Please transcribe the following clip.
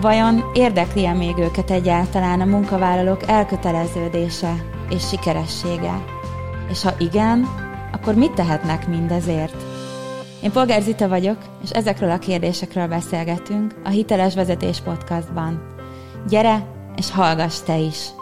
Vajon érdekli-e még őket egyáltalán a munkavállalók elköteleződése és sikeressége? És ha igen, akkor mit tehetnek mindezért? Én Polgár Zita vagyok, és ezekről a kérdésekről beszélgetünk a Hiteles Vezetés Podcastban. Gyere, és hallgass te is!